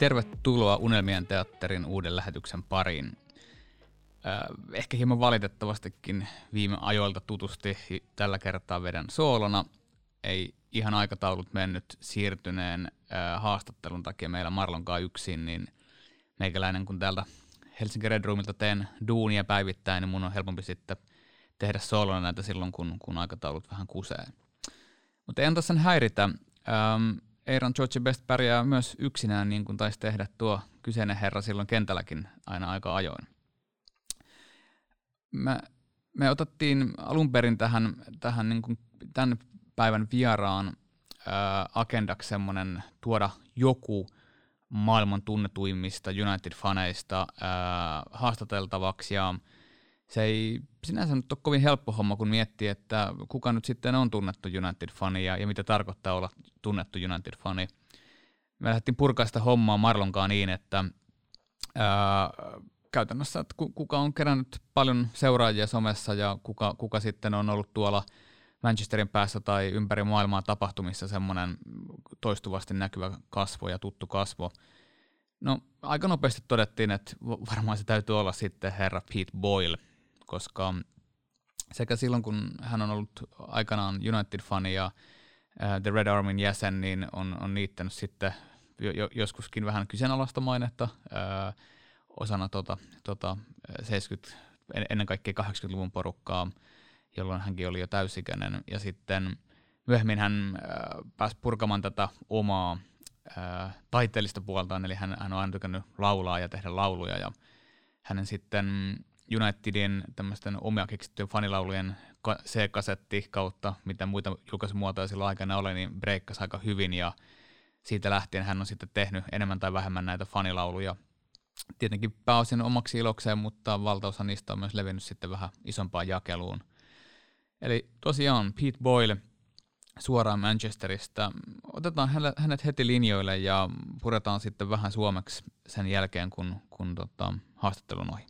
Tervetuloa Unelmien teatterin uuden lähetyksen pariin. Ehkä hieman valitettavastikin viime ajoilta tutusti tällä kertaa vedän soolona. Ei ihan aikataulut mennyt siirtyneen haastattelun takia meillä Marlonkaan yksin, niin meikäläinen kun täältä Helsinki Red Roomilta teen duunia päivittäin, niin mun on helpompi sitten tehdä soolona näitä silloin, kun, kun aikataulut vähän kusee. Mutta ei antaa sen häiritä. Aaron George Best pärjää myös yksinään, niin kuin taisi tehdä tuo kyseinen herra silloin kentälläkin aina aika ajoin. Me, me otettiin alun perin tähän, tähän niin kuin tämän päivän vieraan ää, agendaksi semmoinen tuoda joku maailman tunnetuimmista United-faneista ää, haastateltavaksi ja se ei sinänsä nyt ole kovin helppo homma, kun miettii, että kuka nyt sitten on tunnettu United-fani ja, ja mitä tarkoittaa olla tunnettu United-fani. Me lähdettiin purkaa sitä hommaa Marlonkaan niin, että ää, käytännössä, että kuka on kerännyt paljon seuraajia somessa ja kuka, kuka sitten on ollut tuolla Manchesterin päässä tai ympäri maailmaa tapahtumissa semmoinen toistuvasti näkyvä kasvo ja tuttu kasvo. No aika nopeasti todettiin, että varmaan se täytyy olla sitten herra Pete Boyle, koska sekä silloin kun hän on ollut aikanaan United-fani ja uh, The Red Armin jäsen, niin on, on niittänyt sitten jo, joskuskin vähän kyseenalaista mainetta uh, osana tota, tota 70, ennen kaikkea 80-luvun porukkaa, jolloin hänkin oli jo täysikäinen. Ja sitten myöhemmin hän pääsi purkamaan tätä omaa taiteellista puoltaan, eli hän, hän on aina tykännyt laulaa ja tehdä lauluja, ja hänen sitten Unitedin tämmöisten omia keksittyjen fanilaulujen C-kasetti kautta, mitä muita julkaisumuotoja silloin aikana oli, niin breikkasi aika hyvin ja siitä lähtien hän on sitten tehnyt enemmän tai vähemmän näitä fanilauluja. Tietenkin pääosin omaksi ilokseen, mutta valtaosa niistä on myös levinnyt sitten vähän isompaan jakeluun. Eli tosiaan Pete Boyle suoraan Manchesterista. Otetaan hänet heti linjoille ja puretaan sitten vähän suomeksi sen jälkeen, kun, kun tota, haastattelun ohi.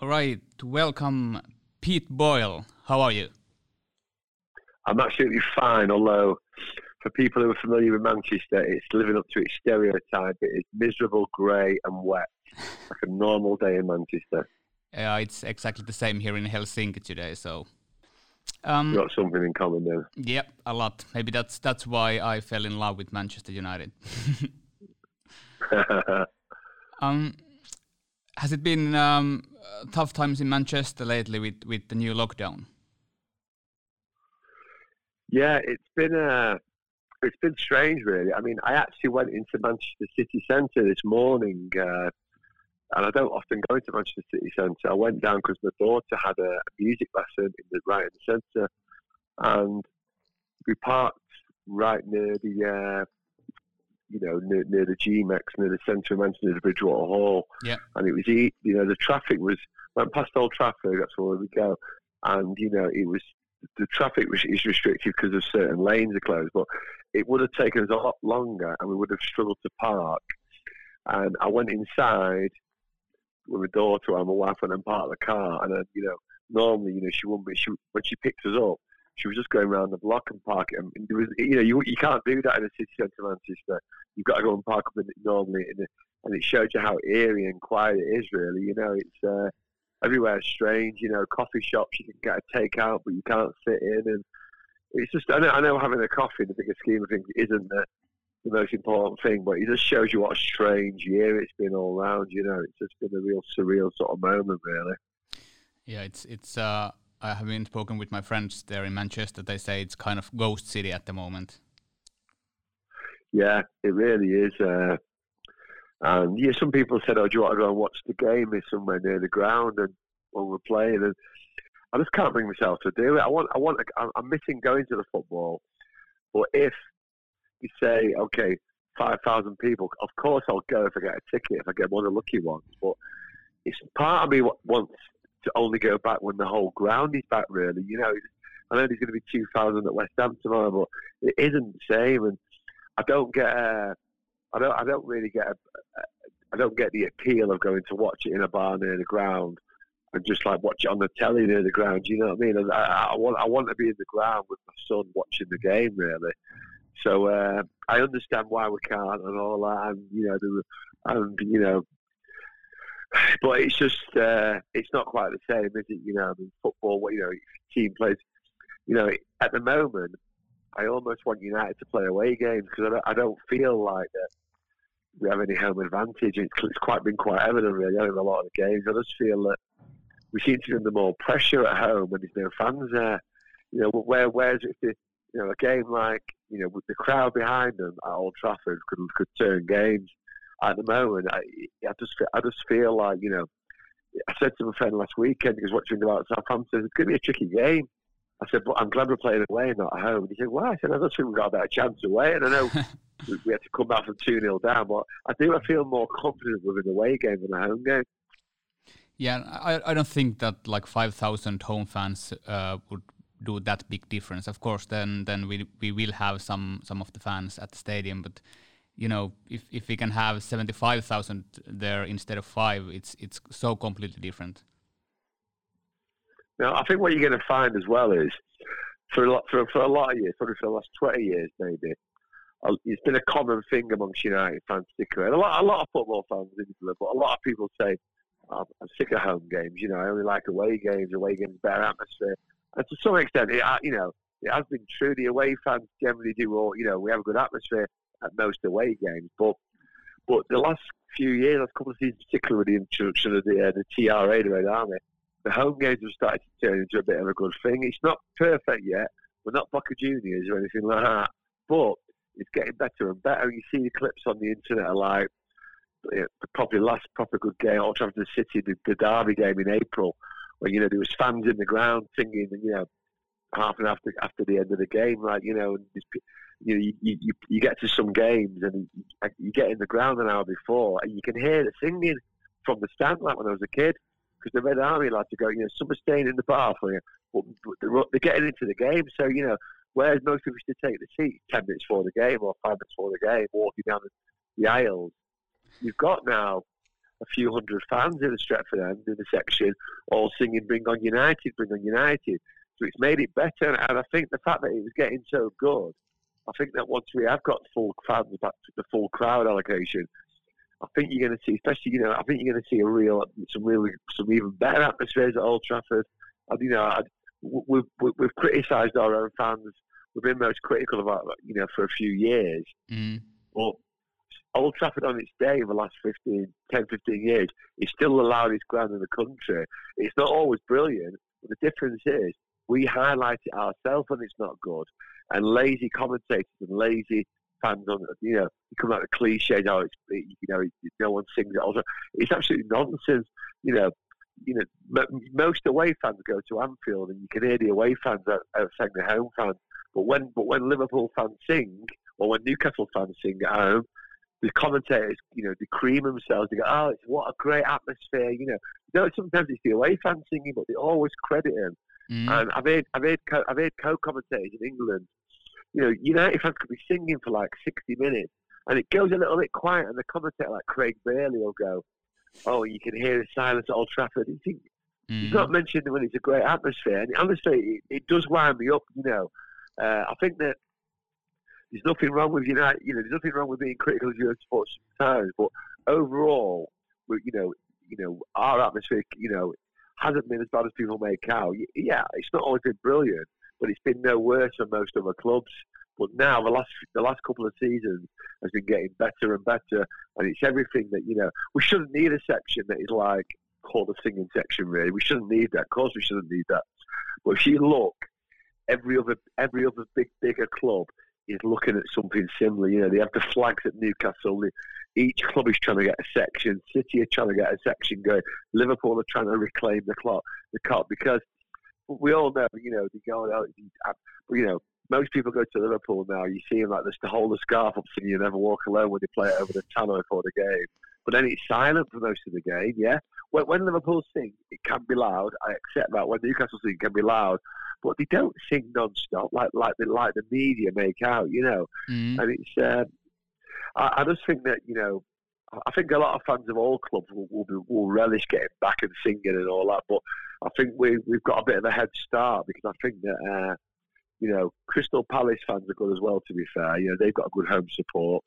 All right, welcome, Pete Boyle. How are you? I'm absolutely fine, although for people who are familiar with Manchester, it's living up to its stereotype. It is miserable, grey, and wet, like a normal day in Manchester. Yeah, it's exactly the same here in Helsinki today. So, um, got something in common there. Yep, a lot. Maybe that's that's why I fell in love with Manchester United. um, has it been um, tough times in Manchester lately with, with the new lockdown? Yeah, it's been uh, it's been strange, really. I mean, I actually went into Manchester City Centre this morning, uh, and I don't often go into Manchester City Centre. I went down because my daughter had a music lesson in the right in the centre, and we parked right near the uh, you know, near, near the GMEX, near the centre of Manchester, near the Bridgewater Hall. Yeah. And it was, you know, the traffic was, went past Old Trafford, that's where we go. And, you know, it was, the traffic was, is restricted because of certain lanes are closed, but it would have taken us a lot longer and we would have struggled to park. And I went inside with my daughter and my wife and then parked the car. And then, you know, normally, you know, she wouldn't be, she, when she picked us up, she was just going around the block and parking. And there was, you know, you, you can't do that in a city centre Manchester. You've got to go and park up in it normally, the, and it shows you how eerie and quiet it is. Really, you know, it's uh, everywhere strange. You know, coffee shops you can get a takeout, but you can't sit in, and it's just. I know, I know having a coffee in the bigger scheme of things isn't the, the most important thing, but it just shows you what a strange year it's been all around. You know, it's just been a real surreal sort of moment, really. Yeah, it's it's. uh I have been spoken with my friends there in Manchester. They say it's kind of ghost city at the moment. Yeah, it really is. Uh, and yeah, some people said, "Oh, do you want to go and watch the game? Is somewhere near the ground and when we're playing." And I just can't bring myself to do it. I want, I want, I'm missing going to the football. But if you say, okay, five thousand people, of course I'll go if I get a ticket, if I get one of the lucky ones. But it's part of me wants to only go back when the whole ground is back. Really, you know, I know there's going to be two thousand at West Ham tomorrow, but it isn't the same. And I don't get, a, I don't, I don't really get, a, I don't get the appeal of going to watch it in a bar near the ground. and just like watch it on the telly near the ground. You know what I mean? I, I, want I want to be in the ground with my son watching the game really. So uh, I understand why we can't and all that, and you know, the, and you know, but it's just uh, it's not quite the same, is it? You know, I mean, football, What you know, team plays. You know, at the moment, I almost want United to play away games because I don't, I don't feel like that we have any home advantage. It's, it's quite been quite evident really in a lot of the games. I just feel that we seem to be under more pressure at home when there's no fans there. You know, where where's if the, you know a game like you know with the crowd behind them at Old Trafford could could turn games. At the moment, I, I just I just feel like you know. I said to my friend last weekend, he was watching about Southampton, it's going to be a tricky game. I said, but I'm glad we're playing away and not at home. And he said, why? I said, I just think we've got a better chance away. And I know we had to come back from 2 0 down, but I think I feel more confident with an away game than a home game. Yeah, I, I don't think that like 5,000 home fans uh, would do that big difference. Of course, then then we we will have some some of the fans at the stadium, but you know, if if we can have 75,000 there instead of five, it's it's so completely different. Now, I think what you're going to find as well is for a lot for, for a lot of years, probably for the last 20 years, maybe. It's been a common thing amongst United fans, particularly. A lot, a lot of football fans in but a lot of people say I'm, I'm sick of home games. You know, I only like away games. Away games, better atmosphere. And to some extent, it, uh, you know, it has been true. The away fans generally do all. You know, we have a good atmosphere at most away games, but but the last few years, last couple of seasons, particularly with the introduction of the uh, the TRA, the Red Army, the home games have started to turn into a bit of a good thing. It's not perfect yet. We're not Boca Juniors or anything like that, but it's getting better and better. You see the clips on the internet are like the probably last proper good game, Old Trafford City, the, city the Derby game in April, where you know there was fans in the ground singing, and you know, half an hour after after the end of the game, like you know, you you, you, get to some games and you, get in the ground an hour before, and you can hear the singing from the stand like when I was a kid because the Red Army like to go, you know, some are staying in the bar for you, but, they're, they're, getting into the game. So, you know, whereas most people used to take the seat 10 minutes before the game or five minutes before the game, walking down the, aisles, you've got now a few hundred fans in the Stretford end in the section, all singing "Bring on United, Bring on United." So it's made it better, and I think the fact that it was getting so good, I think that once we have got full fans back to the full crowd allocation, I think you're going to see, especially you know, I think you're going to see a real, some really, some even better atmospheres at Old Trafford. And you know, I, we've, we've criticised our own fans. We've been most critical about, you know, for a few years. Mm. But Old Trafford on its day in the last 15, 10, 15 years is still the loudest ground in the country. It's not always brilliant, but the difference is we highlight it ourselves when it's not good. And lazy commentators and lazy fans on, you know, you come out the cliche, oh, it's, you know, no one sings it. Also, it's absolutely nonsense. You know, you know, m- most away fans go to Anfield, and you can hear the away fans out, out the home fans. But when, but when Liverpool fans sing, or when Newcastle fans sing at home, the commentators, you know, they cream themselves. They go, "Oh, it's what a great atmosphere!" You know, you know, sometimes it's the away fans singing, but they always credit him. Mm. And I've heard, I've heard, co- I've heard co-commentators in England. You know, United fans could be singing for like sixty minutes, and it goes a little bit quiet, and the commentator like Craig Bailey will go, "Oh, you can hear the silence at Old Trafford." You think mm. he's not mentioned when it's a great atmosphere, and honestly, it, it does wind me up. You know, uh, I think that there's nothing wrong with United. You know, there's nothing wrong with being critical of your sports sometimes, but overall, we, you know, you know, our atmosphere, you know, hasn't been as bad as people make out. Yeah, it's not always been brilliant, but it's been no worse than most other clubs. But now the last the last couple of seasons has been getting better and better, and it's everything that you know. We shouldn't need a section that is like called a singing section. Really, we shouldn't need that. Of course, we shouldn't need that. But if you look, every other every other big bigger club is looking at something similar. You know, they have the flags at Newcastle. Each club is trying to get a section. City are trying to get a section going. Liverpool are trying to reclaim the clock, the cup because we all know, you know, they go out. You know, most people go to Liverpool now. You see them like this to hold the scarf up, so you never walk alone when they play it over the tunnel before the game. But then it's silent for most of the game. Yeah, when, when Liverpool sing, it can be loud. I accept that. When Newcastle sing, it can be loud but they don't sing non-stop like like the like the media make out, you know. Mm. And it's um, I, I, just think that you know I think a lot of fans of all clubs will, will, be, will relish getting back and singing and all that. But I think we we've got a bit of a head start because I think that uh, you know Crystal Palace fans are good as well. To be fair, you know they've got a good home support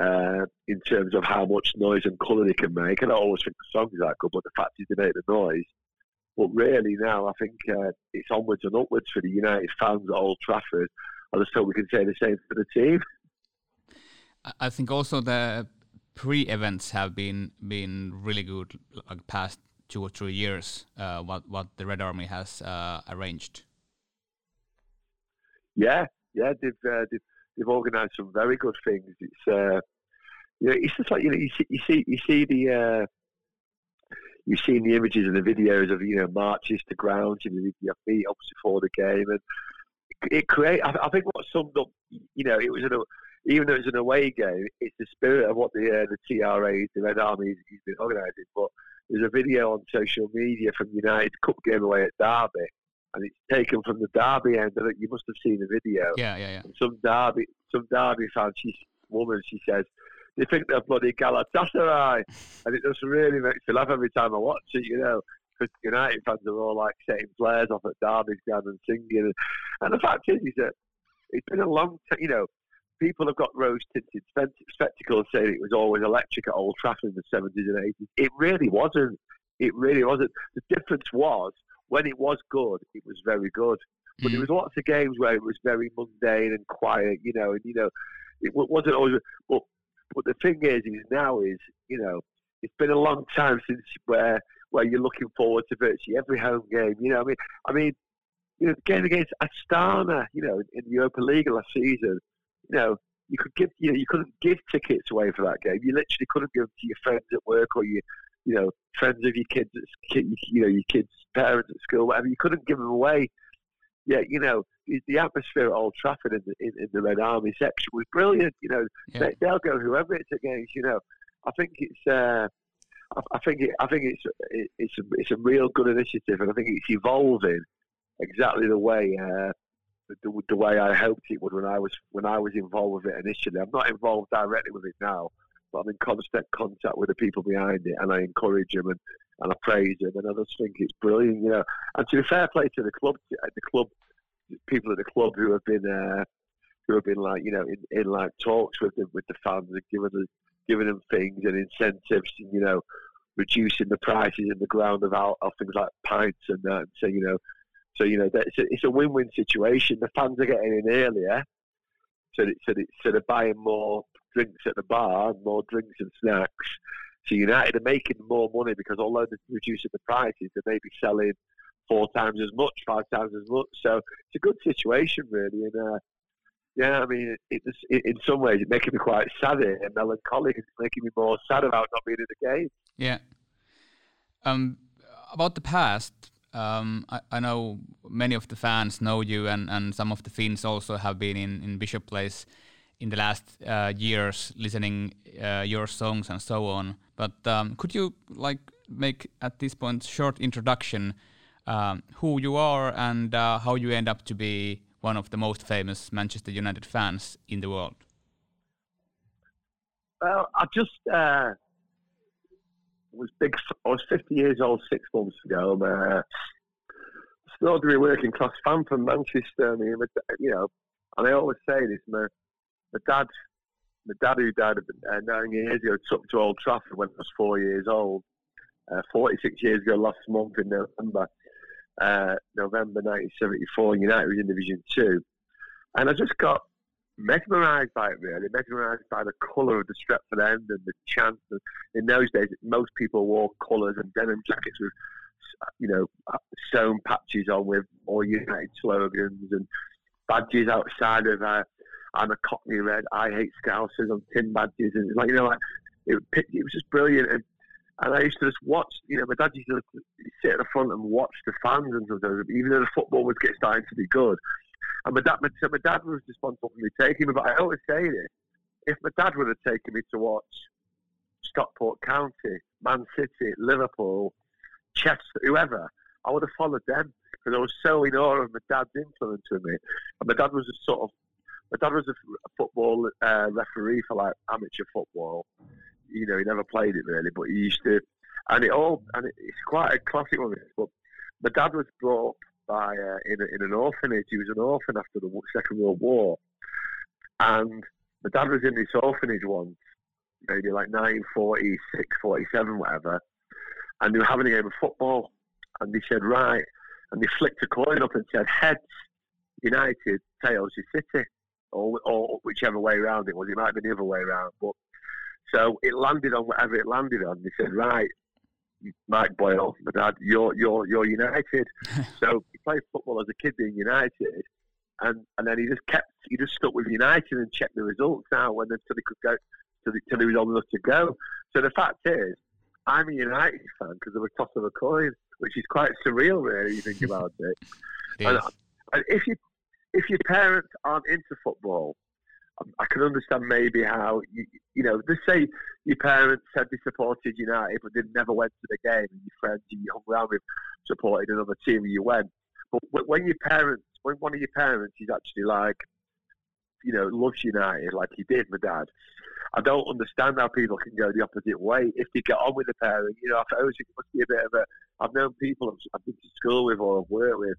uh, in terms of how much noise and colour they can make. And I always think the songs are good, but the fact is they make the noise. But really now, I think uh, it's onwards and upwards for the United fans at Old Trafford. I just hope we can say the same for the team. I think also the pre-events have been been really good, like past two or three years. Uh, what what the Red Army has uh, arranged. Yeah, yeah, they've, uh, they've they've organised some very good things. It's uh, you know, it's just like you know, you see, you see, you see the uh, you've seen the images and the videos of you know marches to grounds, you know, your feet up before the game, and it create. I, I think what summed up, you know, it was an even though it's an away game, it's the spirit of what the uh, the TRA, the Red Army, has been organising. But there's a video on social media from United Cup game away at Derby, and it's taken from the Derby end. And you must have seen the video. Yeah, yeah, yeah. And some Derby, some Derby fan, she's woman, she says, "They think they're bloody Galatasaray," and it just really makes me laugh every time I watch it. You know, because United fans are all like setting flares off at Derby's ground and singing, and the fact is, is that it's been a long time. You know, people have got rose tinted spectacles saying it was always electric at Old Trafford in the 70s and 80s. It really wasn't. It really wasn't. The difference was when it was good, it was very good. But mm. there was lots of games where it was very mundane and quiet, you know, and you know, it wasn't always. But but the thing is, is now is you know, it's been a long time since where where you're looking forward to virtually every home game. You know, I mean, I mean, you know, the game against Astana, you know, in the Europa League last season, you know, you could give you know you couldn't give tickets away for that game. You literally couldn't give them to your friends at work or your you know friends of your kids, you know your kids' parents at school, whatever. You couldn't give them away. Yeah, you know the atmosphere at Old Trafford in the, in, in the Red Army section was brilliant. You know yeah. they, will go whoever it's against. You know, I think it's. Uh, I think it, I think it's it's a, it's a real good initiative, and I think it's evolving exactly the way uh, the, the, way I hoped it would when I was when I was involved with it initially. I'm not involved directly with it now, but I'm in constant contact with the people behind it, and I encourage them and, and I praise them, and I just think it's brilliant, you know. And to be fair play to the club, the club people at the club who have been uh, who have been like you know in, in like talks with them with the fans and giving them giving them things and incentives, and, you know, reducing the prices in the ground of, of things like pints and that. And so you know so you know, it's a, it's a win-win situation. The fans are getting in earlier, so so, so they're buying more drinks at the bar, more drinks and snacks. So United are making more money because although they're reducing the prices, they may be selling four times as much, five times as much. So it's a good situation, really. And uh, yeah, I mean, it, it, in some ways, it's making me quite sad and melancholic. It's making me more sad about not being in the game. Yeah. Um, about the past, um, I, I, know many of the fans know you, and, and some of the Finns also have been in, in Bishop Blaze in the last uh, years, listening uh, your songs and so on. But um, could you like make at this point short introduction um, who you are and uh, how you end up to be one of the most famous Manchester United fans in the world? Well, I just uh, was big. I was 50 years old six months ago. I'm a ordinary working class fan from Manchester. I mean, you know, and I always say this. My, my dad, my dad who died uh, nine years ago, took to Old Trafford when I was four years old. Uh, 46 years ago, last month in November, uh, November 1974, United was in Division Two, and I just got mesmerised by it really, mesmerised by the colour of the Stretford end and the chant. In those days, most people wore colours and denim jackets with, you know, sewn patches on with all United slogans and badges outside of. Uh, I'm a Cockney Red. I hate Scousers on tin badges and like you know, like it, it was just brilliant. And, and I used to just watch, you know, my dad used to sit at the front and watch the fans and sometimes, even though the football was getting starting to be good, and my dad, my, so my dad was responsible for me taking me. But I always say this: if my dad would have taken me to watch Stockport County, Man City, Liverpool, Chester, whoever, I would have followed them because I was so in awe of my dad's influence with me. And my dad was a sort of, my dad was a, football uh, referee for like amateur football. you know, he never played it really, but he used to, and it all, and it, it's quite a classic one. But my dad was brought up by uh, in, in an orphanage. He was an orphan after the Second World War, and my dad was in this orphanage once, maybe like 1946, 47, whatever, and they were having a game of football, and they said right, and they flicked a coin up and said heads, United, tails, your City, or, or whichever way around it was. It might have been the other way around, but so it landed on whatever it landed on. They said right, Mike Boyle, my dad, you're you're you're United. so he played football as a kid being United, and and then he just kept he just stuck with United and checked the results out when until he could go till he, till he was old enough to go. So the fact is, I'm a United fan because of a toss of a coin, which is quite surreal, really. You think about it. it and, and if you if your parents aren't into football, um, I can understand maybe how you, you know. Let's say your parents said they supported United, but they never went to the game, and your friends you hung around with supported another team, and you went. But when your parents, when one of your parents is actually like, you know, loves United like he did, my dad, I don't understand how people can go the opposite way if they get on with the parent. You know, I always it must be a bit of a. I've known people I've been to school with or I've worked with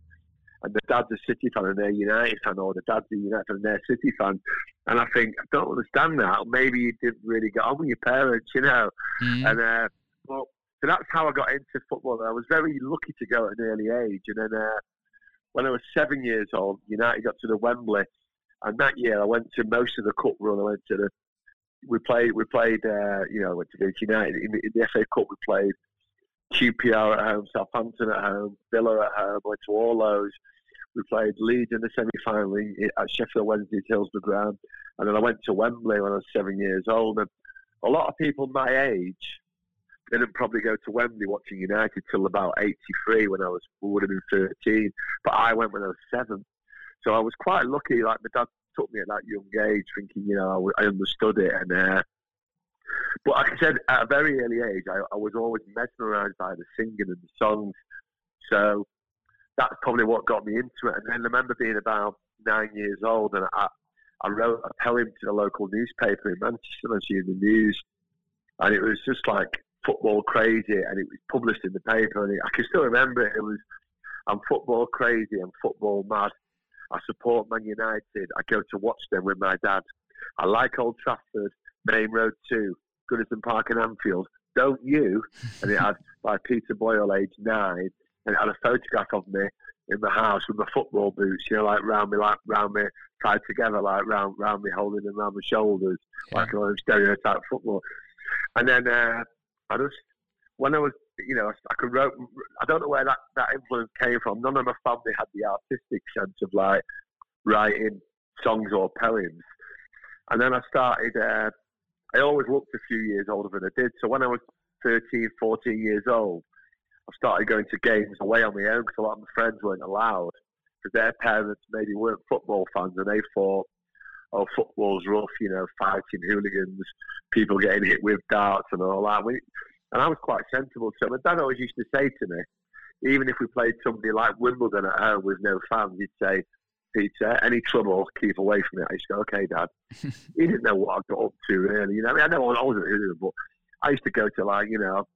and the dad's a City fan and they're United fan, or the dad's a United fan and they're City fan. And I think I don't understand that. Maybe you didn't really get on with your parents, you know. Mm-hmm. And uh, well, so that's how I got into football. I was very lucky to go at an early age, and then uh, when I was seven years old, United got to the Wembley, and that year I went to most of the cup run. I went to the we played we played uh, you know went to Leeds United in the, in the FA Cup. We played QPR at home, Southampton at home, Villa at home. Went to all those. We played Leeds in the semi-final at Sheffield Wednesday Hillsborough Ground, and then I went to Wembley when I was seven years old. And a lot of people my age didn't probably go to Wembley watching United till about '83 when I was would have been 13, but I went when I was seven. So I was quite lucky. Like my dad took me at that young age, thinking you know I, understood it, and uh, but like I said, at a very early age, I, I was always mesmerised by the singing and the songs. So that's probably what got me into it. And then I remember being about nine years old, and I, I wrote a poem to the local newspaper in Manchester, and she in the news, and it was just like football crazy, and it was published in the paper, and it, I can still remember it. It was, I'm football crazy, I'm football mad. I support Man United. I go to watch them with my dad. I like Old Trafford. Maine Road 2, Goodison Park and Anfield. Don't you? And it had by Peter Boyle, age nine, and it had a photograph of me in the house with my football boots, you know, like round me, like round me, tied together, like round round me, holding them around my shoulders, yeah. like a stereotype football. And then uh, I just, when I was, you know, I could write. I don't know where that, that influence came from. None of my family had the artistic sense of like writing songs or poems. And then I started uh, I always looked a few years older than I did. So when I was 13, 14 years old, I started going to games away on my own because a lot of my friends weren't allowed because their parents maybe weren't football fans and they thought, oh, football's rough, you know, fighting hooligans, people getting hit with darts and all that. and I was quite sensible. So my dad always used to say to me, even if we played somebody like Wimbledon at home with no fans, he'd say, Peter, any trouble, keep away from it. I used to go, okay, Dad. he didn't know what I got up to, really. You know, I mean, I know I wasn't doing but I used to go to, like, you know,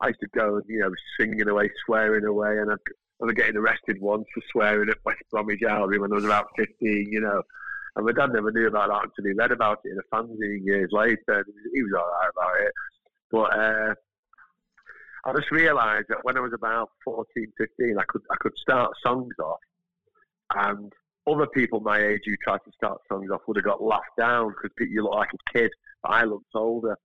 I used to go and, you know, singing away, swearing away, and I, I was getting arrested once for swearing at West Bromwich Albion when I was about 15, you know. And my dad never knew about that until he read about it in a fanzine years later. And he was all right about it. But uh, I just realised that when I was about 14, 15, I could I could start songs off and other people my age who tried to start songs off would have got laughed down because you look like a kid, but I looked older.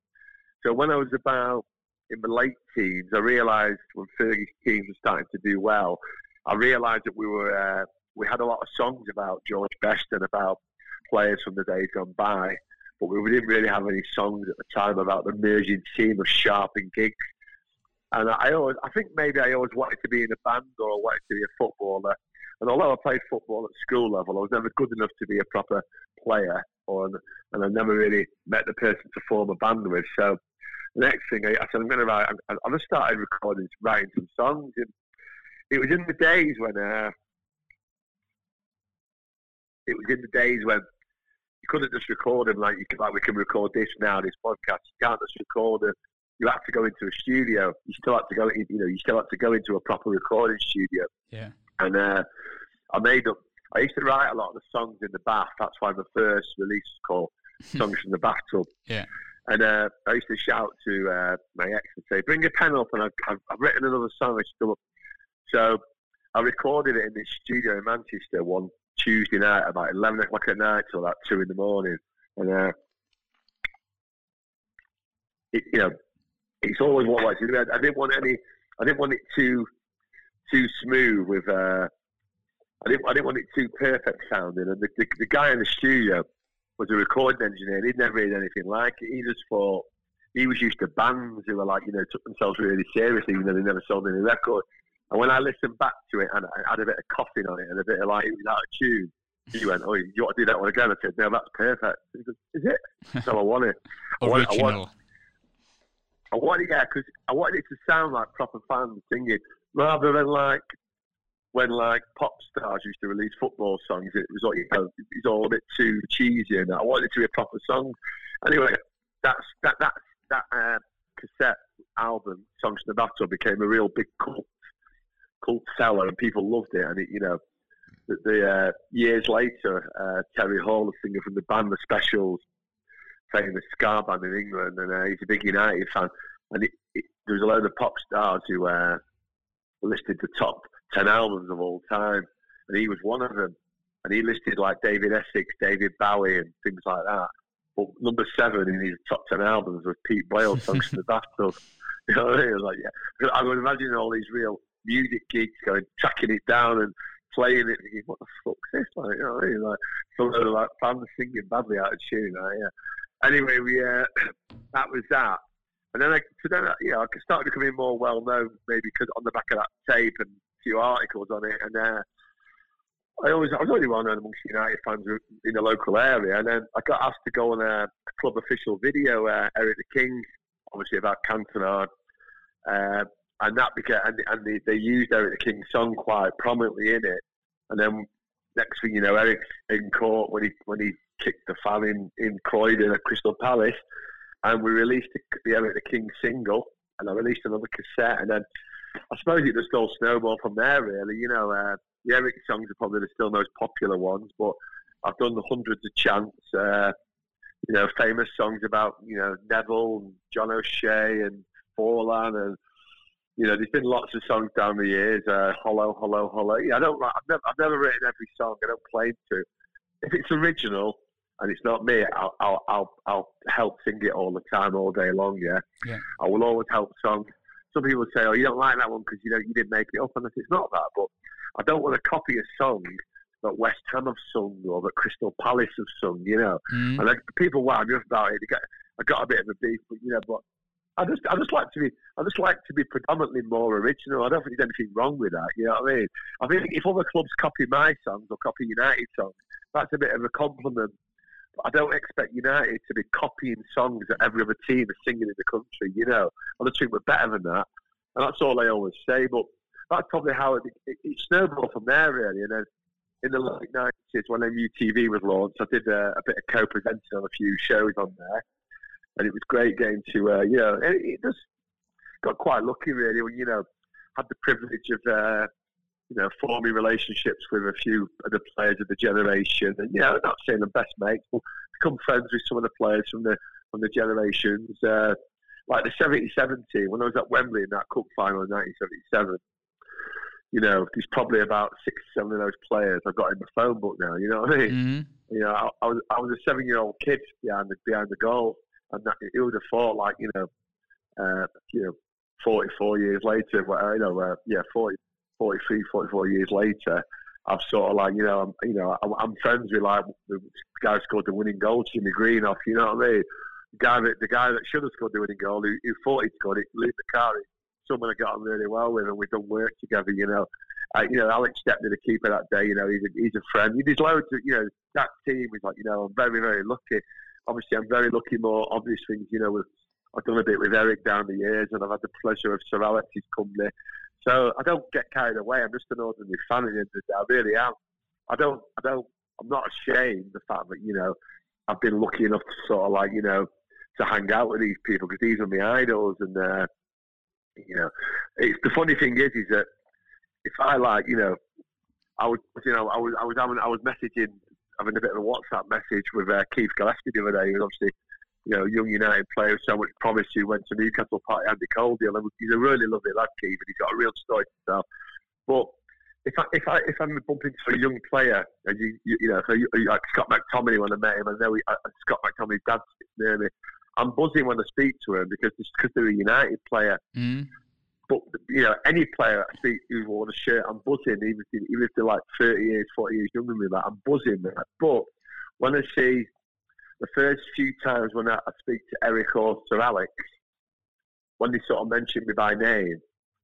So when I was about in my late teens, I realised when Fergie's teams were starting to do well, I realised that we were uh, we had a lot of songs about George Best and about players from the days gone by, but we didn't really have any songs at the time about the merging team of Sharpe and Giggs. And I always, I think maybe I always wanted to be in a band or I wanted to be a footballer. And although I played football at school level, I was never good enough to be a proper player, or, and I never really met the person to form a band with. So the next thing I, I said, I'm going to write. I, I just started recording, writing some songs, and it was in the days when uh, it was in the days when you couldn't just record them like you like we can record this now, this podcast. You can't just record them. You have to go into a studio. You still have to go, you know, you still have to go into a proper recording studio. Yeah. And uh, I made up. I used to write a lot of the songs in the bath. That's why the first release was called "Songs from the Bathtub." Yeah. And uh, I used to shout to uh, my ex and say, "Bring a pen up," and I've, I've, I've written another song. I still up. So I recorded it in this studio in Manchester one Tuesday night about eleven o'clock at night till about two in the morning, and uh, it, you know, it's always what I like to do. I didn't want any. I didn't want it too too smooth with. Uh, I didn't. I didn't want it too perfect sounding. And the, the, the guy in the studio was a recording engineer. He'd never heard anything like it. He just thought he was used to bands who were like, you know, took themselves really seriously, even though they never sold any record. And when I listened back to it and I had a bit of coughing on it and a bit of like it was out of tune, he went, "Oh, you want to do that one again?" I said, "No, that's perfect." He goes, "Is it?" So I want it. I want, I want, I want it, yeah, because I wanted it to sound like proper fans singing, rather than like when like pop stars used to release football songs. It was like you know, it was all a bit too cheesy, and I wanted it to be a proper song. Anyway, that's that that that uh, cassette album, "Songs from the Bathtub," became a real big cult cult seller, and people loved it. And it, you know, the, the uh, years later, uh, Terry Hall, the singer from the band The Specials, famous ska band in England, and uh, he's a big United fan. And it, it, there was a load of pop stars who uh, listed the top ten albums of all time, and he was one of them. And he listed like David Essex, David Bowie, and things like that. But number seven in his top ten albums was Pete Boyle, "Songs from the Bathtub." You know what I mean? Like, yeah, I would imagine all these real music geeks going tracking it down and playing it, thinking, "What the fuck's this?" Like, you know what I mean? Like some of the like fans singing badly out of tune. Like, yeah. Anyway, we uh, that was that. And then, I, so then, you know, I started becoming more well known, maybe because on the back of that tape and a few articles on it, and uh, I always I was already well known amongst United fans in the local area, and then I got asked to go on a, club official video, uh, Eric the King, obviously about Cantona, uh, and that became and, and they, they used Eric the King's song quite prominently in it, and then next thing you know, Eric's in court when he when he kicked the fan in in Croydon at Crystal Palace, and we released the, Eric the King single, and I released another cassette, and then I suppose it just all snowball from there, really. You know, uh, the Eric songs are probably the still most popular ones, but I've done the hundreds of chants, uh, you know, famous songs about, you know, Neville and John O'Shea and Forlan and, you know, there's been lots of songs down the years. Uh, hollow, hollow, hollow. Yeah, I don't. I've never, I've never written every song. I don't claim to. If it's original and it's not me, I'll, I'll, I'll, I'll help sing it all the time, all day long. Yeah. Yeah. I will always help songs some people say, "Oh, you don't like that one because you know you didn't make it up," and it's not that. But I don't want to copy a song that West Ham have sung or that Crystal Palace have sung. You know, mm. and like, people wind me about it. Get, I got a bit of a beef, but you know, but I just I just like to be I just like to be predominantly more original. I don't think there's anything wrong with that. You know what I mean? I think if other clubs copy my songs or copy United songs, that's a bit of a compliment. I don't expect United to be copying songs that every other team is singing in the country. You know, just think we're better than that, and that's all I always say. But that's probably how it, it, it snowballed from there, really. And then in the late nineties, when MUTV was launched, I did a, a bit of co-presenting on a few shows on there, and it was great getting to, uh, you know, it, it just got quite lucky, really. When you know, had the privilege of. Uh, you know, forming relationships with a few of the players of the generation, and you know, not saying the best mates, but become friends with some of the players from the from the generations. Uh, like the 70-70, when I was at Wembley in that cup final in 1977, you know, there's probably about six, seven of those players I've got in the phone book now. You know what I mean? Mm-hmm. You know, I, I, was I was a seven year old kid behind the behind the goal, and that, it would have thought like you know, uh, you know, 44 years later, well, you know, uh, yeah, 40, 43, 44 years later, I've sort of like, you know, I'm, you know, I'm, I'm friends with like the guy who scored the winning goal, Jimmy Greenhoff, you know what I mean? The guy that, the guy that should have scored the winning goal, who, who thought he'd scored it, Lou Macari, someone I got on really well with, and we've done work together, you know. Uh, you know, Alex Stepney, the keeper that day, you know, he's a, he's a friend. There's loads of, you know, that team is like, you know, I'm very, very lucky. Obviously, I'm very lucky, more obvious things, you know, with, I've done a bit with Eric down the years, and I've had the pleasure of Sir Alex's company. So I don't get carried away. I'm just an ordinary fan at the end of the day. I really am. I don't. I don't. I'm not ashamed of the fact that you know I've been lucky enough to sort of like you know to hang out with these people because these are my idols, and uh, you know, it's the funny thing is, is that if I like, you know, I was, you know, I was, I was having, I was messaging, having a bit of a WhatsApp message with uh, Keith Gillespie the other day. He was obviously, you know, young United player with so much promise who went to Newcastle Party Andy Cole deal. He's a really lovely lad, Keith, and he's got a real story to tell. But if I if I if I'm bumping into a young player, and you you, you know, so you, like Scott McTominay when I met him, I know he, uh, Scott McTominay's dad sits near me. I'm buzzing when I speak to him because because they're a United player. Mm. But you know, any player I speak who's worn a shirt, I'm buzzing. Even if, even if they're like 30 years, 40 years younger than me, like, I'm buzzing. But when I see the first few times when I, I speak to Eric or Sir Alex, when they sort of mention me by name,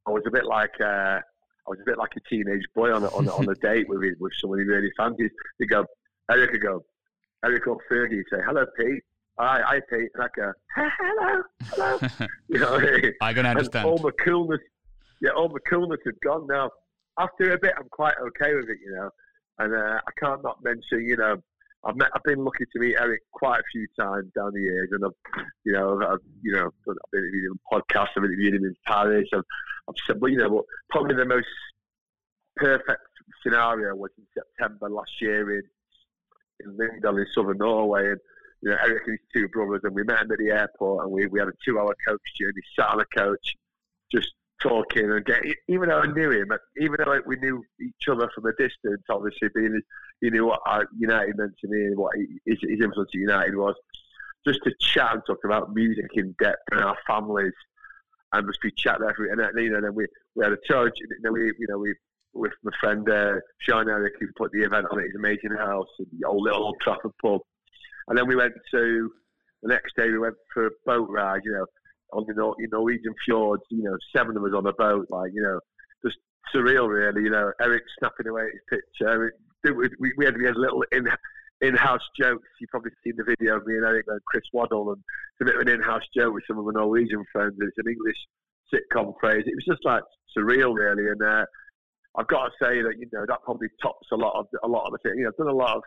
I was a bit like uh, I was a bit like a teenage boy on a, on, a, on a date with with someone he really fancies. They go, Eric, I go, Eric or Fergie, say, hello, Pete. I, I Pete, and I go, hello, hello. you know, I can understand. All the coolness, yeah, all the coolness had gone now. After a bit, I'm quite okay with it, you know. And uh, I can't not mention, you know, I've met, I've been lucky to meet Eric quite a few times down the years, and I've, you know, I've, you know, I've been interviewed him on podcasts, I've interviewed him in Paris, I've, I've said, but you know, but probably the most perfect scenario was in September last year in in Lyngdal in southern Norway, and you know, Eric and his two brothers, and we met him at the airport, and we, we had a two-hour coach journey. Sat on a coach, just talking and getting. Even though I knew him, even though we knew each other from a distance, obviously being you knew what United meant to me and what his, his influence at United was. Just to chat and talk about music in depth and our families, and just be chatting every. And then, you know, then we we had a church. You know, we you know we with my friend uh, Sean Eric, who put the event on at his amazing house, and the old little Old Trafford pub. And then we went to the next day. We went for a boat ride. You know, on the Nor- Norwegian fjords. You know, seven of us on a boat. Like you know, just surreal, really. You know, Eric snapping away at his picture. We, we, we had we had little in in-house jokes. You've probably seen the video of me and Eric and Chris Waddle, and it's a bit of an in-house joke with some of the Norwegian friends. It's an English sitcom phrase. It was just like surreal, really. And uh, I've got to say that you know that probably tops a lot of a lot of the things. You know, I've done a lot of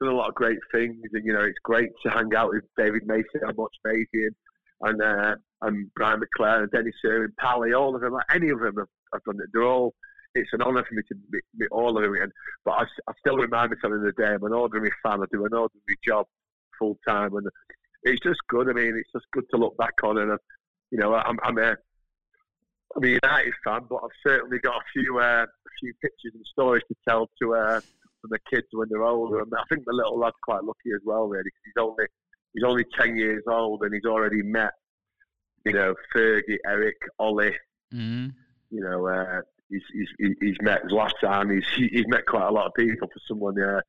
done a lot of great things, and you know, it's great to hang out with David Mason, and much Fabian, and uh, and Brian McClair and Denis and Pally, all of them. Any of them have, have done it. They're all. It's an honour for me to meet, meet all of them. But I, I still remind myself in the day, I'm an ordinary fan. I do an ordinary job full time, and it's just good. I mean, it's just good to look back on, and you know, I'm, I'm a I'm a United fan, but I've certainly got a few uh, a few pictures and stories to tell to uh, for the kids when they're older. And I think the little lad's quite lucky as well, really, because he's only he's only ten years old and he's already met, you know, Fergie, Eric, Ollie. Mm-hmm. You know, uh, he's, he's he's met last time. He's he's met quite a lot of people for someone uh,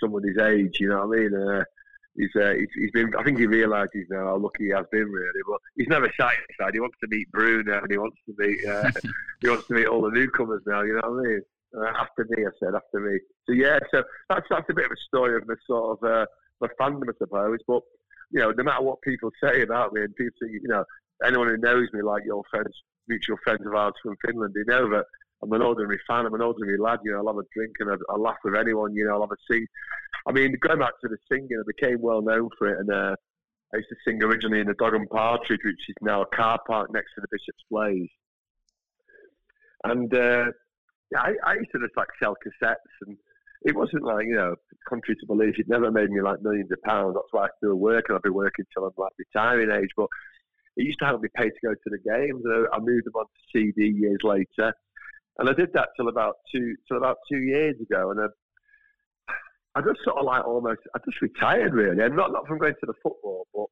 someone his age. You know what I mean? Uh, he's, uh, he's, he's been. I think he realises now how lucky he has been, really. But he's never satisfied. He wants to meet Bruno and he wants to meet uh, he wants to meet all the newcomers now. You know what I mean? Uh, after me, I said after me. So yeah, so that's that's a bit of a story of the sort of uh, the fandom, I suppose. But you know, no matter what people say about me, and people, say, you know, anyone who knows me, like your friends, mutual friends of ours from Finland, they know that I'm an ordinary fan. I'm an ordinary lad. You know, I'll have a drink and I, laugh with anyone. You know, I'll have a sing. I mean, going back to the singing, I became well known for it, and uh, I used to sing originally in the Dog and Partridge, which is now a car park next to the Bishop's Blaze. And uh, yeah, I, I used to just like sell cassettes, and it wasn't like you know, contrary to believe, it never made me like millions of pounds. That's why I still work, and I've been working till I'm like retiring age. But it used to help me pay to go to the games. I moved them on to CD years later, and I did that till about two till about two years ago, and. I, I just sort of like almost, I just retired really, and not not from going to the football, but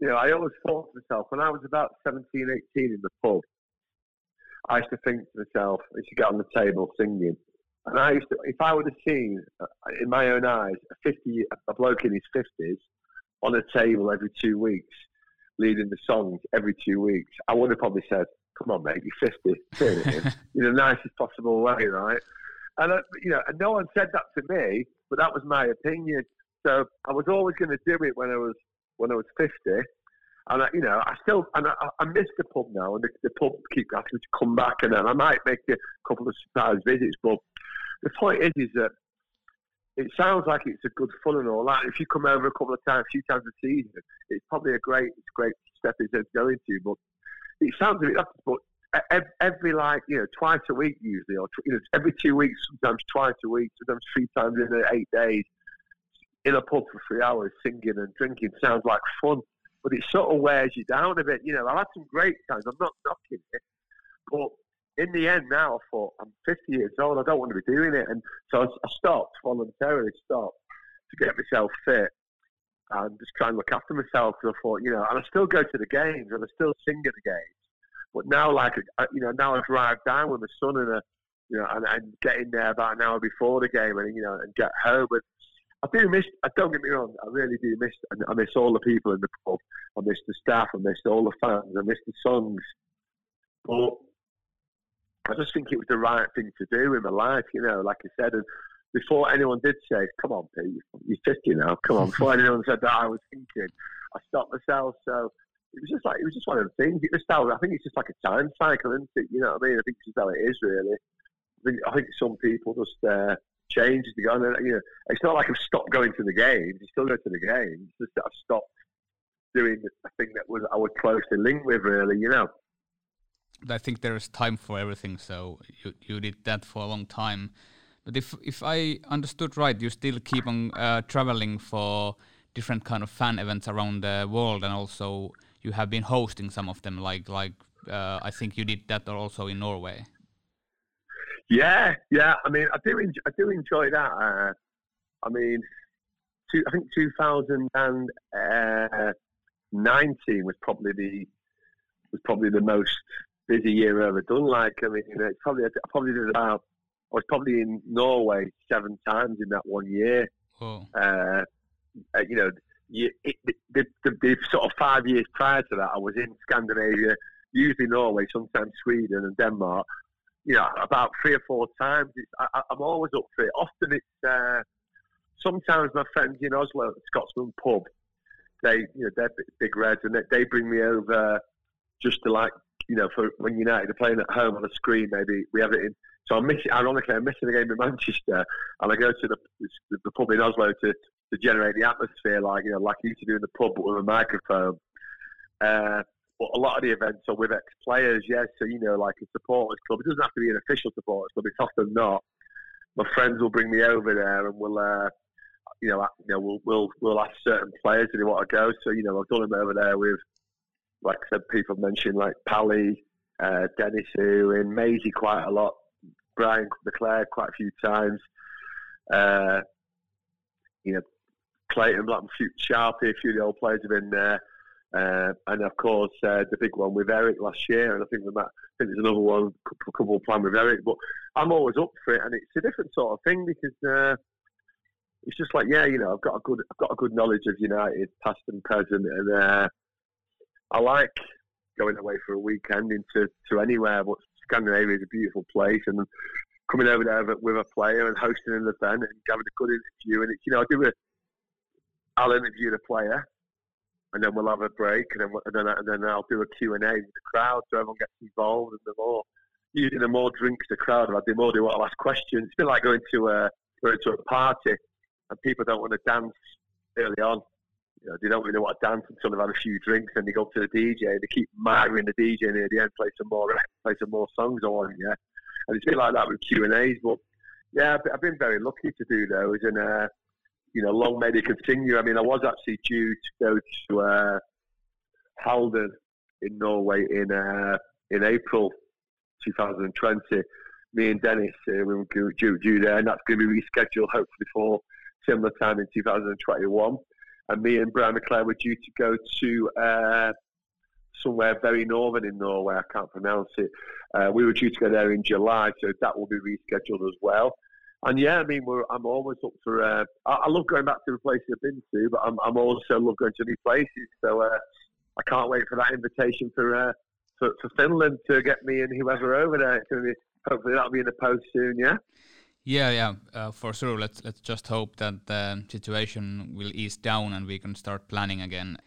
you know, I always thought to myself when I was about 17, 18 in the pub, I used to think to myself, I used to get on the table singing. And I used to, if I would have seen uh, in my own eyes a 50, a bloke in his 50s on a table every two weeks, leading the songs every two weeks, I would have probably said, come on, mate, you're 50. Turn it in. in the nicest possible way, right? And, I, you know, and no one said that to me, but that was my opinion. So I was always going to do it when I was, when I was 50 and I, you know, I still and I, I miss the pub now, and the, the pub keep asking me to come back, and then I might make a couple of surprise visits. But the point is, is that it sounds like it's a good fun and all that. If you come over a couple of times, a few times a season, it's probably a great, it's a great stepping going to. But it sounds a bit, but every, every, like you know twice a week usually, or you know every two weeks, sometimes twice a week, sometimes three times in eight days, in a pub for three hours, singing and drinking sounds like fun, but it sort of wears you down a bit. You know, I've had some great times. I'm not knocking it, but in the end, now I thought I'm 50 years old. I don't want to be doing it, and so I, stopped voluntarily. Stopped to get myself fit and just try and look after myself. Because I thought, you know, and I still go to the games and I still sing at the games. But now, like, you know, now I drive down with my son and a, you know, and, and get in there about an hour before the game, and you know, and get home. And I do miss. I don't get me wrong. I really do miss. I miss all the people in the pub. I miss the staff. I miss all the fans. I miss the songs. But I just think it was the right thing to do in my life. You know, like I said, and before anyone did say, "Come on, Pete, you're 50 now. Come on," before anyone said that, I was thinking. I stopped myself. So it was just like it was just one of the things. It just how I think it's just like a time cycle, isn't it? You know what I mean? I think it's just how it is, really. I think, I think some people just uh, change as they go. And, you know, it's not like I've stopped going to the games. You still go to the games. It's just that I've stopped doing the thing that was I was closely linked with, really. You know. I think there is time for everything. So you you did that for a long time. But if if I understood right, you still keep on uh, traveling for different kind of fan events around the world, and also you have been hosting some of them. Like like uh, I think you did that also in Norway. Yeah, yeah. I mean, I do enjoy, I do enjoy that. Uh, I mean, two, I think 2019 was probably the was probably the most busy year I've ever done. Like, I mean, you know, it's probably I probably did about I was probably in Norway seven times in that one year. Oh. Uh, you know, you, it, the, the, the, sort of five years prior to that, I was in Scandinavia, usually Norway, sometimes Sweden and Denmark. You know, about three or four times. I, am always up for it. Often it's uh, sometimes my friends in Oslo, Scotsman pub, they you know they're big reds and they, they bring me over just to like you know for when United are playing at home on a screen. Maybe we have it in. So I'm missing. Ironically, I'm missing a game in Manchester, and I go to the the pub in Oslo to to generate the atmosphere, like you know, like you used to do in the pub, but with a microphone. Uh, but a lot of the events are with ex-players, yes. So you know, like a supporters club, it doesn't have to be an official supporters club. It's often not. My friends will bring me over there, and we'll, uh, you know, you know, we'll we'll we'll ask certain players if they want to go. So you know, I've done them over there with, like I said, people mentioned like Pally, uh, Denis, in Maisie quite a lot, Brian McClair quite a few times. Uh, you know, Clayton, Blackmore, Sharpie, a few of the old players have been there. Uh, and of course, uh, the big one with Eric last year, and I think that I think there's another one, a couple of planned with Eric. But I'm always up for it, and it's a different sort of thing because uh, it's just like, yeah, you know, I've got a good, I've got a good knowledge of United, past and present, and uh, I like going away for a weekend into to anywhere. But Scandinavia is a beautiful place, and coming over there with a player and hosting an event and having a good interview, and it's you know, I do a I'll interview the player, and then we'll have a break, and then and then, and then I'll do a Q and A with the crowd, so everyone gets involved, and the more usually the more drinks the crowd have the more they want to ask questions. It's been like going to a going to a party, and people don't want to dance early on. You know, they don't really want to dance until they've had a few drinks, and they go to the DJ. and They keep marrying the DJ near the end, play some more, play some more songs on. Yeah, and it's been like that with Q and A's. But yeah, I've been very lucky to do those, and uh, you know, long may they continue. I mean, I was actually due to go to uh, Halden in Norway in uh, in April 2020. Me and Denis, uh, we were due, due there, and that's going to be rescheduled hopefully for similar time in 2021. And me and Brian McClair were due to go to uh, somewhere very northern in Norway. I can't pronounce it. Uh, we were due to go there in July, so that will be rescheduled as well and yeah, I mean, I'm always up for. Uh, I, I, love going back to the places I've been to, but I'm, I'm also love going to new places. So uh, I can't wait for that invitation for, uh, for, for Finland to get me and whoever over there. It's going to be hopefully that'll be in the post soon. Yeah. Yeah, yeah, uh, for sure. Let's let's just hope that the situation will ease down and we can start planning again.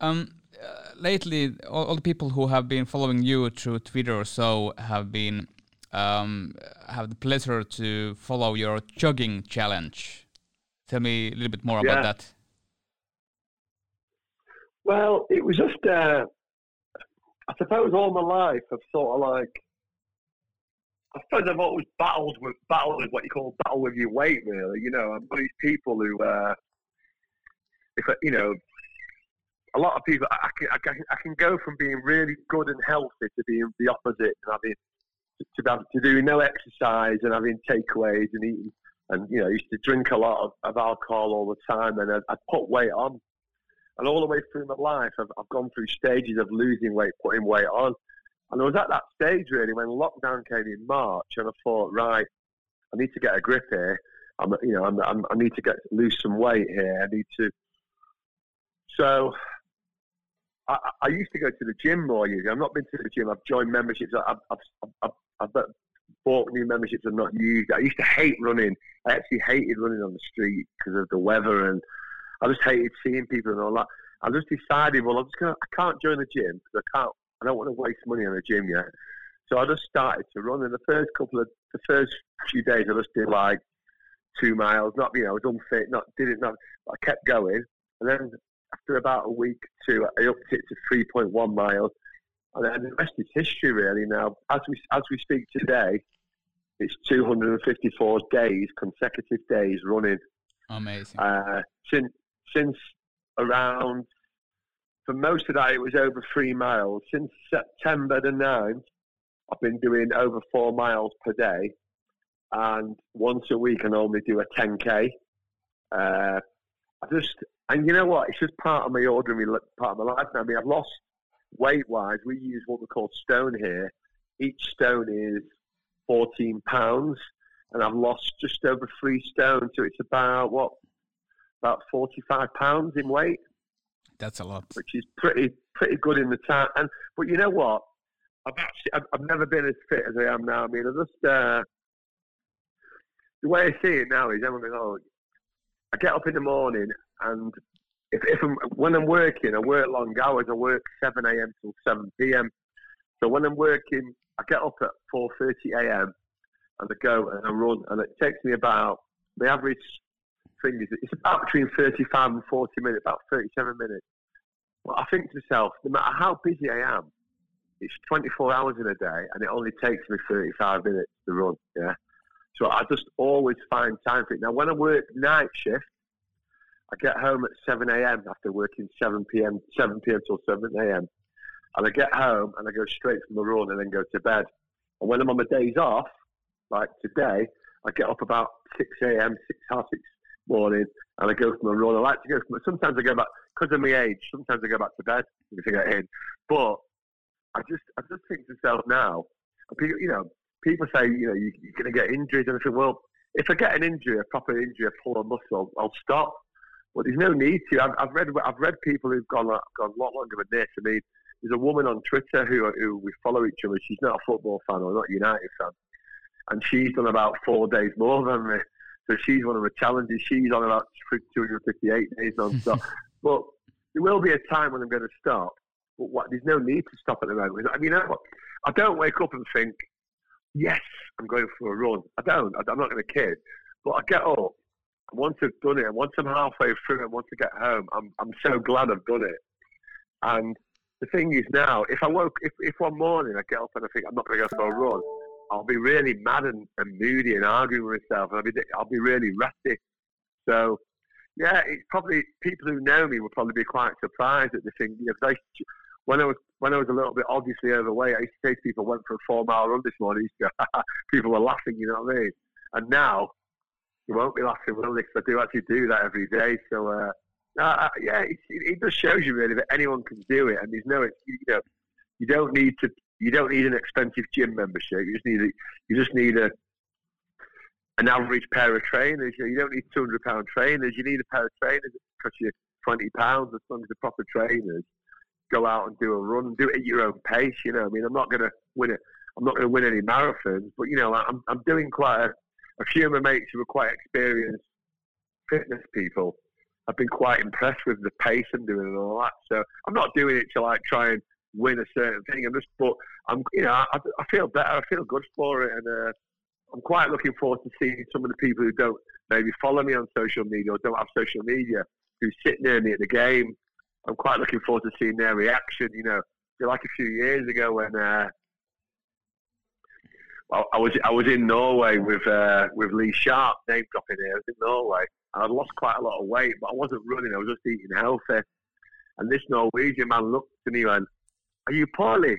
Um, uh, lately, all, all the people who have been following you through Twitter or so have been um, have the pleasure to follow your jogging challenge. Tell me a little bit more yeah. about that. Well, it was just, uh, I suppose all my life I've sort of like, I suppose I've always battled with battled with what you call battle with your weight. Really, you know, I'm one of these people who, uh, if I, you know, a lot of people, I can, I can, I can go from being really good and healthy to being the opposite and having to, to, to doing no exercise and having takeaways and eating and you know, I used to drink a lot of, of alcohol all the time, and I'd, I'd, put weight on. And all the way through my life, I've, I've gone through stages of losing weight, putting weight on. And I was at that stage really when lockdown came in March, and I thought, right, I need to get a grip here. I'm, you know, I'm, I'm, i need to get lose some weight here. I need to. So, I, I used to go to the gym more. Usually, I've not been to the gym. I've joined memberships. I've, I've, I've, I've bought new memberships I've not used. I used to hate running. I actually hated running on the street because of the weather, and I just hated seeing people and all that. I just decided, well, I'm just gonna. I can't join the gym because I can't. I don't want to waste money on a gym yet. So I just started to run. In the first couple of the first few days, I just did like two miles. Not you know, I was unfit. Not did it. Not. I kept going, and then after about a week, or two, I upped it to 3.1 miles. And then the rest is history, really. Now, as we as we speak today, it's 254 days, consecutive days running. Amazing. Uh, since since around, for most of that, it was over three miles. Since September the 9th, I've been doing over four miles per day, and once a week I normally do a 10k. Uh, I just and you know what? It's just part of my ordinary part of my life. I mean, I've lost weight wise. We use what we call stone here. Each stone is 14 pounds, and I've lost just over three stone. So it's about what, about 45 pounds in weight. That's a lot, which is pretty pretty good in the time. And but you know what? I've actually I've, I've never been as fit as I am now. I mean, I just uh, the way I see it now is going, oh, I get up in the morning and if, if I'm, when I'm working, I work long hours. I work 7 a.m. till 7 p.m. So when I'm working I get up at 4:30 a.m. and I go and I run, and it takes me about the average it's about between 35 and 40 minutes, about 37 minutes. But I think to myself, no matter how busy I am, it's 24 hours in a day, and it only takes me 35 minutes to run. Yeah, so I just always find time for it. Now, when I work night shift, I get home at 7 a.m. after working 7 p.m. 7 p.m. till 7 a.m. And I get home and I go straight from the run and then go to bed. And when I'm on my days off, like today, I get up about 6 a.m., 6, half 6 morning, and I go for my run. I like to go for my, sometimes I go back, because of my age, sometimes I go back to bed if I get in. But I just, I just think to myself now, people, you know, people say, you know, you, are going to get injured. And I think, well, if I get an injury, a proper injury, a pull a muscle, I'll stop. But there's no need to. I've, I've read, I've read people who've gone, gone a lot longer than this. I mean, there's a woman on Twitter who, who we follow each other. She's not a football fan or not a United fan. And she's done about four days more than me. So she's one of the challenges. She's on about 258 days non-stop. but there will be a time when I'm going to stop. But what, there's no need to stop at the moment. I mean, you know I don't wake up and think, yes, I'm going for a run. I don't. I'm not going to kid. But I get up. Once I've done it, and once I'm halfway through, and once I get home, I'm I'm so glad I've done it. And the thing is now, if I woke, if, if one morning I get up and I think I'm not going to go for a run, I'll be really mad and, and moody and arguing with myself, I'll be I'll be really ratty. So, yeah, it's probably people who know me will probably be quite surprised at the thing. You know, I, when I was when I was a little bit obviously overweight, I used to say to people, "Went for a four mile run this morning." Go, people were laughing, you know what I mean? And now, you won't be laughing, will they? Because I do actually do that every day. So. Uh, uh, yeah, it, it, just shows you really that anyone can do it, and there's no, you know, you don't need to, you don't need an expensive gym membership. You just need, a, you just need a, an average pair of trainers. You, know, you don't need two hundred pound trainers. You need a pair of trainers that cost you twenty pounds as long as the proper trainers go out and do a run, do it at your own pace. You know, I mean, I'm not going to win it. I'm not going to win any marathons, but you know, I'm I'm doing quite a, a few of my mates who are quite experienced fitness people I've been quite impressed with the pace I'm doing and all that. So I'm not doing it to like try and win a certain thing. I'm just, but I'm, you know, I, I feel better. I feel good for it, and uh, I'm quite looking forward to seeing some of the people who don't maybe follow me on social media or don't have social media who sit near me at the game. I'm quite looking forward to seeing their reaction. You know, like a few years ago when uh, I was I was in Norway with uh, with Lee Sharpe, name dropping here. I was in Norway. I'd lost quite a lot of weight, but I wasn't running. I was just eating healthy. And this Norwegian man looked at me and "Are you poorly?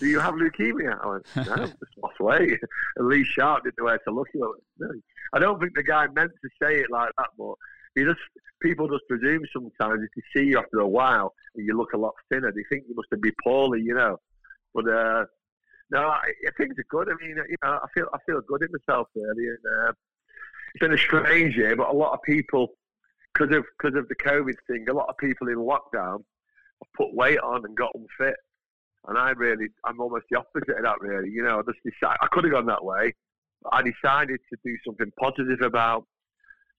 Do you have leukemia?" I went, "No, just lost weight." And Lee Sharpe didn't know where to look. He went, no. I don't think the guy meant to say it like that, but he just people just presume sometimes if you see you after a while and you look a lot thinner, they think you must have been poorly, you know. But uh, no, I things are good. I mean, you know, I feel I feel good in myself really, and uh, it's been a strange year, but a lot of people, because of because of the COVID thing, a lot of people in lockdown have put weight on and got unfit, and I really, I'm almost the opposite of that. Really, you know, I just decided I could have gone that way, but I decided to do something positive about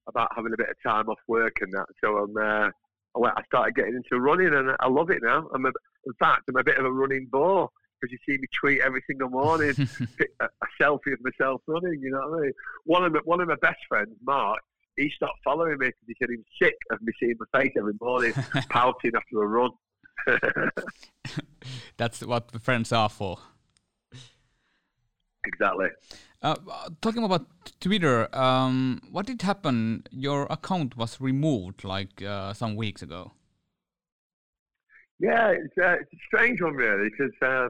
about having a bit of time off work and that. So I'm. Uh, I, went, I started getting into running, and I love it now. I'm a, in fact, I'm a bit of a running bore because you see me tweet every single morning a, a, selfie of myself running. You know what I mean? One of my, one of my best friends, Mark, he stopped following me because he said he was sick of me seeing my face every morning pouting after a run. That's what the friends are for. Exactly. Uh, talking about Twitter, um, what did happen? Your account was removed like uh, some weeks ago. Yeah, it's, uh, it's a strange one, really, because uh,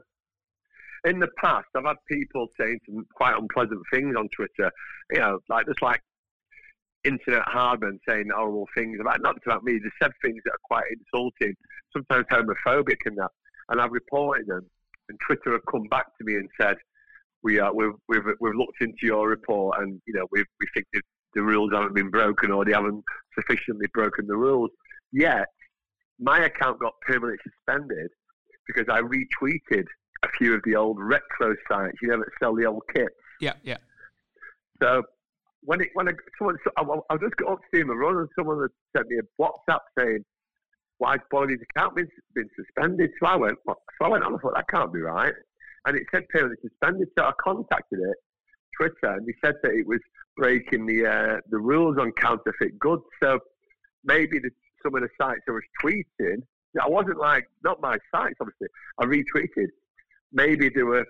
in the past I've had people saying some quite unpleasant things on Twitter. You know, like just like internet hardmen saying horrible things about not about me. They said things that are quite insulting, sometimes homophobic, and that. And I've reported them, and Twitter have come back to me and said, "We are we've we've, we've looked into your report, and you know we we think the, the rules haven't been broken or they haven't sufficiently broken the rules." Yet my account got permanently suspended because I retweeted a few of the old retro sites, you know, that sell the old kits. Yeah, yeah. So when it when I, someone I, I just got up to see him run, and someone had sent me a WhatsApp saying, "Why Bolly's account been been suspended?" So I went, so I went on. I thought that can't be right, and it said permanently suspended. So I contacted it, Twitter, and he said that it was breaking the uh, the rules on counterfeit goods. So maybe the some of the sites I was tweeting, I wasn't like not my sites obviously. I retweeted. Maybe they were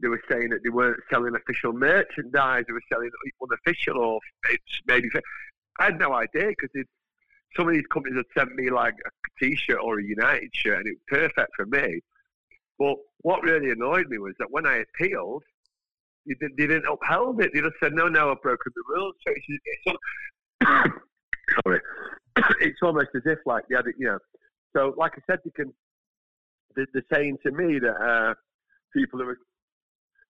they were saying that they weren't selling official merchandise. They were selling unofficial or maybe. I had no idea because some of these companies had sent me like a T-shirt or a United shirt, and it was perfect for me. But what really annoyed me was that when I appealed, they, they didn't uphold it. They just said, "No, no, I've broken the rules." So it's, it's sorry, it's almost as if like yeah, you know. So like I said, you can. They're, they're saying to me that uh, people who are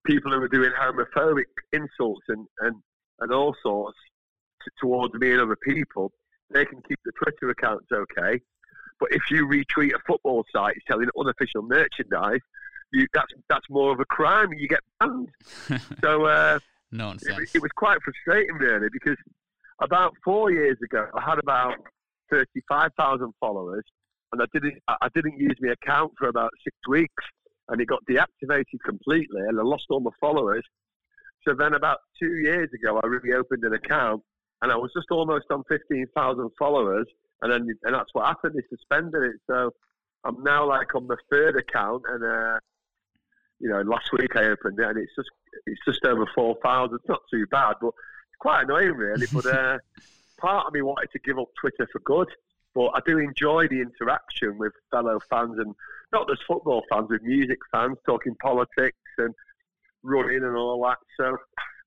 people who are doing homophobic insults and and and all sorts towards me and other people, they can keep the Twitter accounts okay. But if you retweet a football site selling unofficial merchandise, you, that's that's more of a crime. You get banned. so uh, nonsense. It, it was quite frustrating, really, because about four years ago, I had about 35,000 followers, and I didn't I didn't use my account for about six weeks, and it got deactivated completely, and I lost all my followers. So then, about two years ago, I reopened an account, and I was just almost on 15,000 followers, and then and that's what happened. They suspended it, so I'm now like on the third account, and uh, you know, last week I opened it, and it's just it's just over 4,000. It's not too bad, but it's quite annoying, really. But uh, part of me wanted to give up Twitter for good. But I do enjoy the interaction with fellow fans and not just football fans, with music fans talking politics and running and all that. So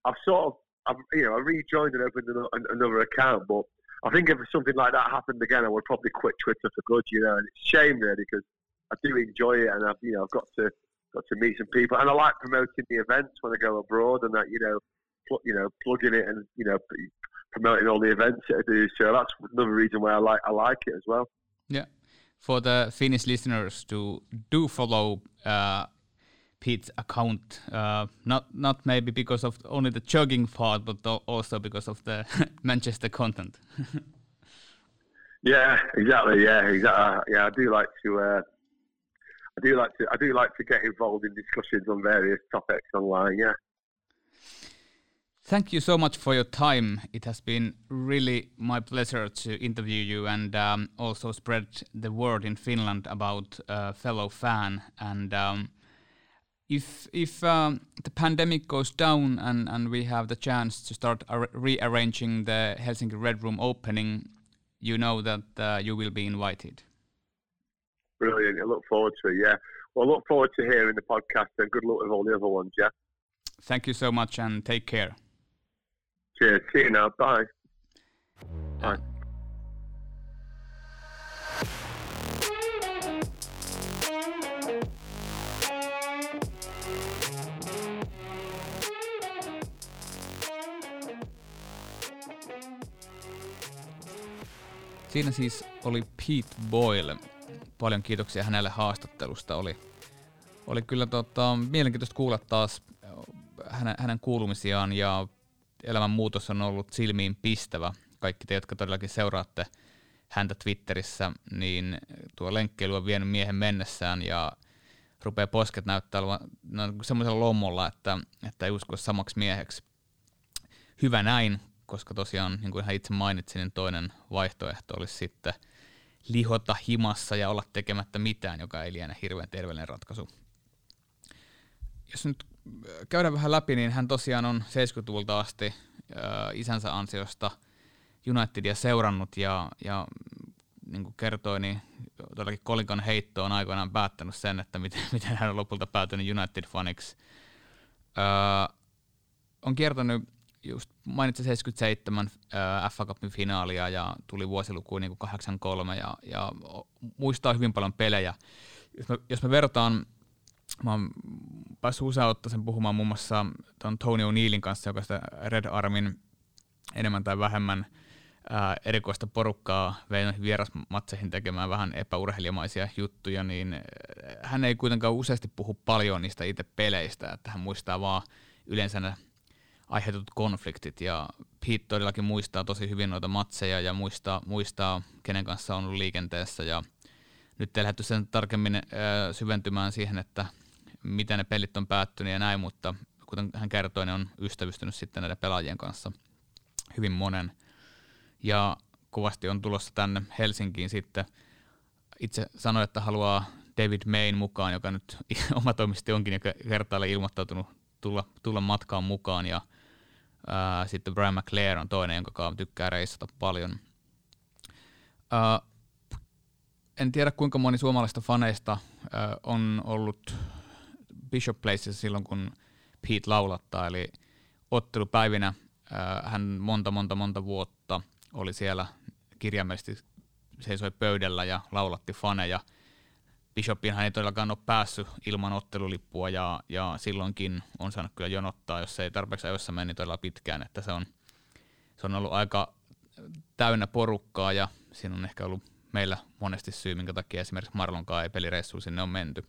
I've sort of, I've, you know, I rejoined and opened another account. But I think if something like that happened again, I would probably quit Twitter for good. You know, and it's a shame really because I do enjoy it, and I've, you know, I've got to got to meet some people, and I like promoting the events when I go abroad, and that you know, you know, plugging it and you know, promoting all the events that I do. So that's another reason why I like I like it as well. Yeah, for the Finnish listeners to do follow uh, Pete's account, uh, not not maybe because of only the jogging part, but also because of the Manchester content. yeah, exactly. Yeah, exactly. Yeah, I do like to. Uh, I do like to. I do like to get involved in discussions on various topics online. Yeah. Thank you so much for your time. It has been really my pleasure to interview you and um, also spread the word in Finland about uh, fellow fan. And um, if if um, the pandemic goes down and, and we have the chance to start rearranging the Helsinki Red Room opening, you know that uh, you will be invited. Brilliant. I look forward to it. Yeah. Well, I look forward to hearing the podcast and good luck with all the other ones. Yeah. Thank you so much and take care. Cheers. See you now. Bye. Bye. Siinä siis oli Pete Boyle. Paljon kiitoksia hänelle haastattelusta. Oli, oli kyllä tota, mielenkiintoista kuulla taas hänen, hänen kuulumisiaan ja elämän muutos on ollut silmiin pistävä. Kaikki te, jotka todellakin seuraatte häntä Twitterissä, niin tuo lenkkeily on vienyt miehen mennessään ja rupeaa posket näyttää olevan no, semmoisella lommolla, että, että ei usko samaksi mieheksi. Hyvä näin, koska tosiaan, niin kuin hän itse mainitsi, niin toinen vaihtoehto olisi sitten lihota himassa ja olla tekemättä mitään, joka ei liene hirveän terveellinen ratkaisu. Jos nyt käydään vähän läpi, niin hän tosiaan on 70-luvulta asti äh, isänsä ansiosta Unitedia seurannut ja, ja niin kuin kertoi, niin todellakin kolikon heitto on aikoinaan päättänyt sen, että miten, miten hän on lopulta päätynyt United-faniksi. Äh, on kiertänyt just mainitsin 77 äh, FA Cupin finaalia ja tuli vuosiluku niin kuin 83 ja, ja muistaa hyvin paljon pelejä. Jos me, jos me vertaan mä oon päässyt usein ottaa sen puhumaan muun muassa ton Tony O'Neillin kanssa, joka sitä Red Armin enemmän tai vähemmän ää, erikoista porukkaa vei noihin vierasmatseihin tekemään vähän epäurheilijamaisia juttuja, niin hän ei kuitenkaan useasti puhu paljon niistä itse peleistä, että hän muistaa vaan yleensä ne aiheutut konfliktit ja Pete todellakin muistaa tosi hyvin noita matseja ja muistaa, muistaa kenen kanssa on ollut liikenteessä ja nyt ei lähdetty sen tarkemmin äh, syventymään siihen, että miten ne pelit on päättynyt ja näin, mutta kuten hän kertoi, ne on ystävystynyt sitten näiden pelaajien kanssa hyvin monen. Ja kovasti on tulossa tänne Helsinkiin sitten. Itse sanoi, että haluaa David Main mukaan, joka nyt oma toimisti onkin joka kertaalle ilmoittautunut tulla, tulla matkaan mukaan. Ja sitten Brian McClare on toinen, jonka tykkää reissata paljon. En tiedä kuinka moni suomalaista faneista on ollut Bishop Placeissa silloin, kun Pete laulattaa, eli ottelupäivinä hän monta, monta, monta vuotta oli siellä kirjaimellisesti seisoi pöydällä ja laulatti faneja. Bishopinhan ei todellakaan ole päässyt ilman ottelulippua ja, ja silloinkin on saanut kyllä jonottaa, jos ei tarpeeksi ajoissa meni todella pitkään, että se on, se on ollut aika täynnä porukkaa ja siinä on ehkä ollut meillä monesti syy, minkä takia esimerkiksi Marlonkaan ei pelireissuun sinne on menty.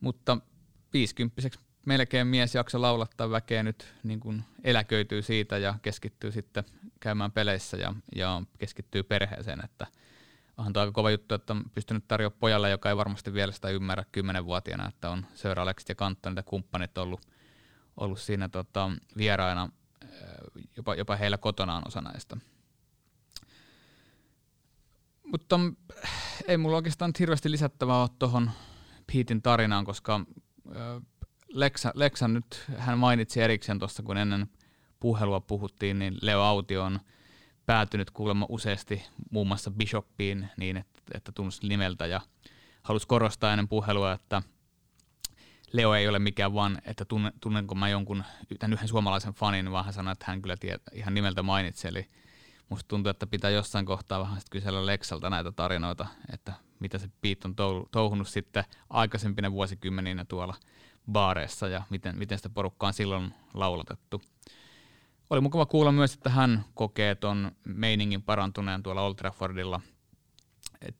Mutta 50 melkein mies jakso laulattaa väkeä nyt niin kuin eläköityy siitä ja keskittyy sitten käymään peleissä ja, ja keskittyy perheeseen, että onhan tuo aika kova juttu, että on pystynyt tarjoamaan pojalle, joka ei varmasti vielä sitä ymmärrä kymmenenvuotiaana, että on Sir Alexit ja Kanton ja kumppanit ollut, ollut siinä tota, vieraina jopa, jopa heillä kotonaan osa näistä. Mutta ei mulla oikeastaan hirveästi lisättävää ole tuohon Petein tarinaan, koska Lexa, Lexa nyt, hän mainitsi erikseen tuossa, kun ennen puhelua puhuttiin, niin Leo Auti on päätynyt kuulemma useasti muun muassa Bishoppiin niin, että, että tunnusti nimeltä ja halusi korostaa ennen puhelua, että Leo ei ole mikään vaan, että tunne, tunnenko mä jonkun tämän yhden suomalaisen fanin, vaan hän sanoi, että hän kyllä tiedät, ihan nimeltä mainitsi. Eli musta tuntuu, että pitää jossain kohtaa vähän kysellä Lexalta näitä tarinoita, että mitä se Pete on touhunut sitten aikaisempina vuosikymmeninä tuolla baareissa ja miten, miten sitä porukkaa on silloin laulatettu. Oli mukava kuulla myös, että hän kokee tuon meiningin parantuneen tuolla Old Traffordilla.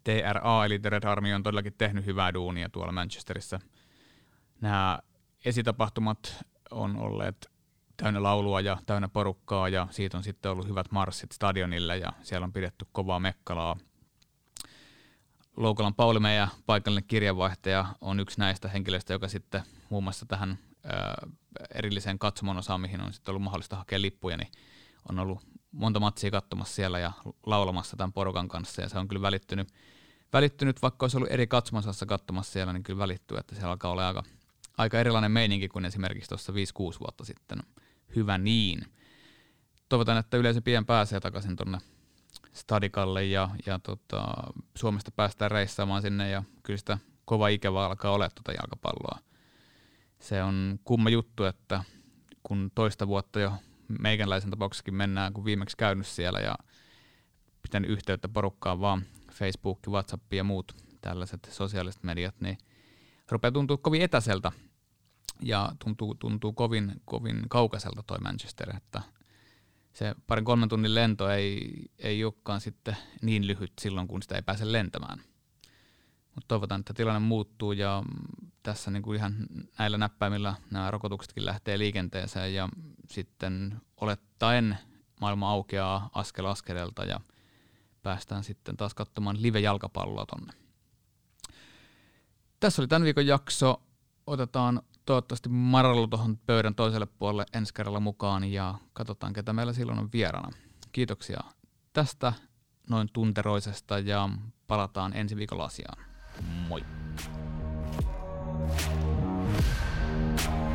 TRA eli The Red Army on todellakin tehnyt hyvää duunia tuolla Manchesterissa. Nämä esitapahtumat on olleet täynnä laulua ja täynnä porukkaa ja siitä on sitten ollut hyvät marssit stadionille ja siellä on pidetty kovaa mekkalaa – Loukolan Pauli, meidän paikallinen kirjavaihtaja, on yksi näistä henkilöistä, joka sitten muun muassa tähän erilliseen katsomon osaan, mihin on sitten ollut mahdollista hakea lippuja, niin on ollut monta matsia katsomassa siellä ja laulamassa tämän porukan kanssa ja se on kyllä välittynyt, välittynyt vaikka olisi ollut eri katsomosassa katsomassa siellä, niin kyllä välittyy, että siellä alkaa olla aika, aika erilainen meininki kuin esimerkiksi tuossa 5-6 vuotta sitten. Hyvä niin. Toivotaan, että yleisö pian pääsee takaisin tuonne Stadikalle ja, ja tota, Suomesta päästään reissaamaan sinne ja kyllä sitä kova ikävä alkaa olla tuota jalkapalloa. Se on kumma juttu, että kun toista vuotta jo meikäläisen tapauksessakin mennään, kun viimeksi käynyt siellä ja pitänyt yhteyttä porukkaan vaan Facebook, WhatsApp ja muut tällaiset sosiaaliset mediat, niin rupeaa tuntua kovin etäseltä ja tuntuu, tuntuu kovin, kovin kaukaiselta toi Manchester, että se parin kolmen tunnin lento ei, ei olekaan sitten niin lyhyt silloin, kun sitä ei pääse lentämään. Mutta toivotaan, että tilanne muuttuu ja tässä niin kuin ihan näillä näppäimillä nämä rokotuksetkin lähtee liikenteeseen ja sitten olettaen maailma aukeaa askel askeleelta ja päästään sitten taas katsomaan live-jalkapalloa tonne. Tässä oli tämän viikon jakso. Otetaan toivottavasti Marallu tuohon pöydän toiselle puolelle ensi kerralla mukaan ja katsotaan, ketä meillä silloin on vierana. Kiitoksia tästä noin tunteroisesta ja palataan ensi viikolla asiaan. Moi! Thank you.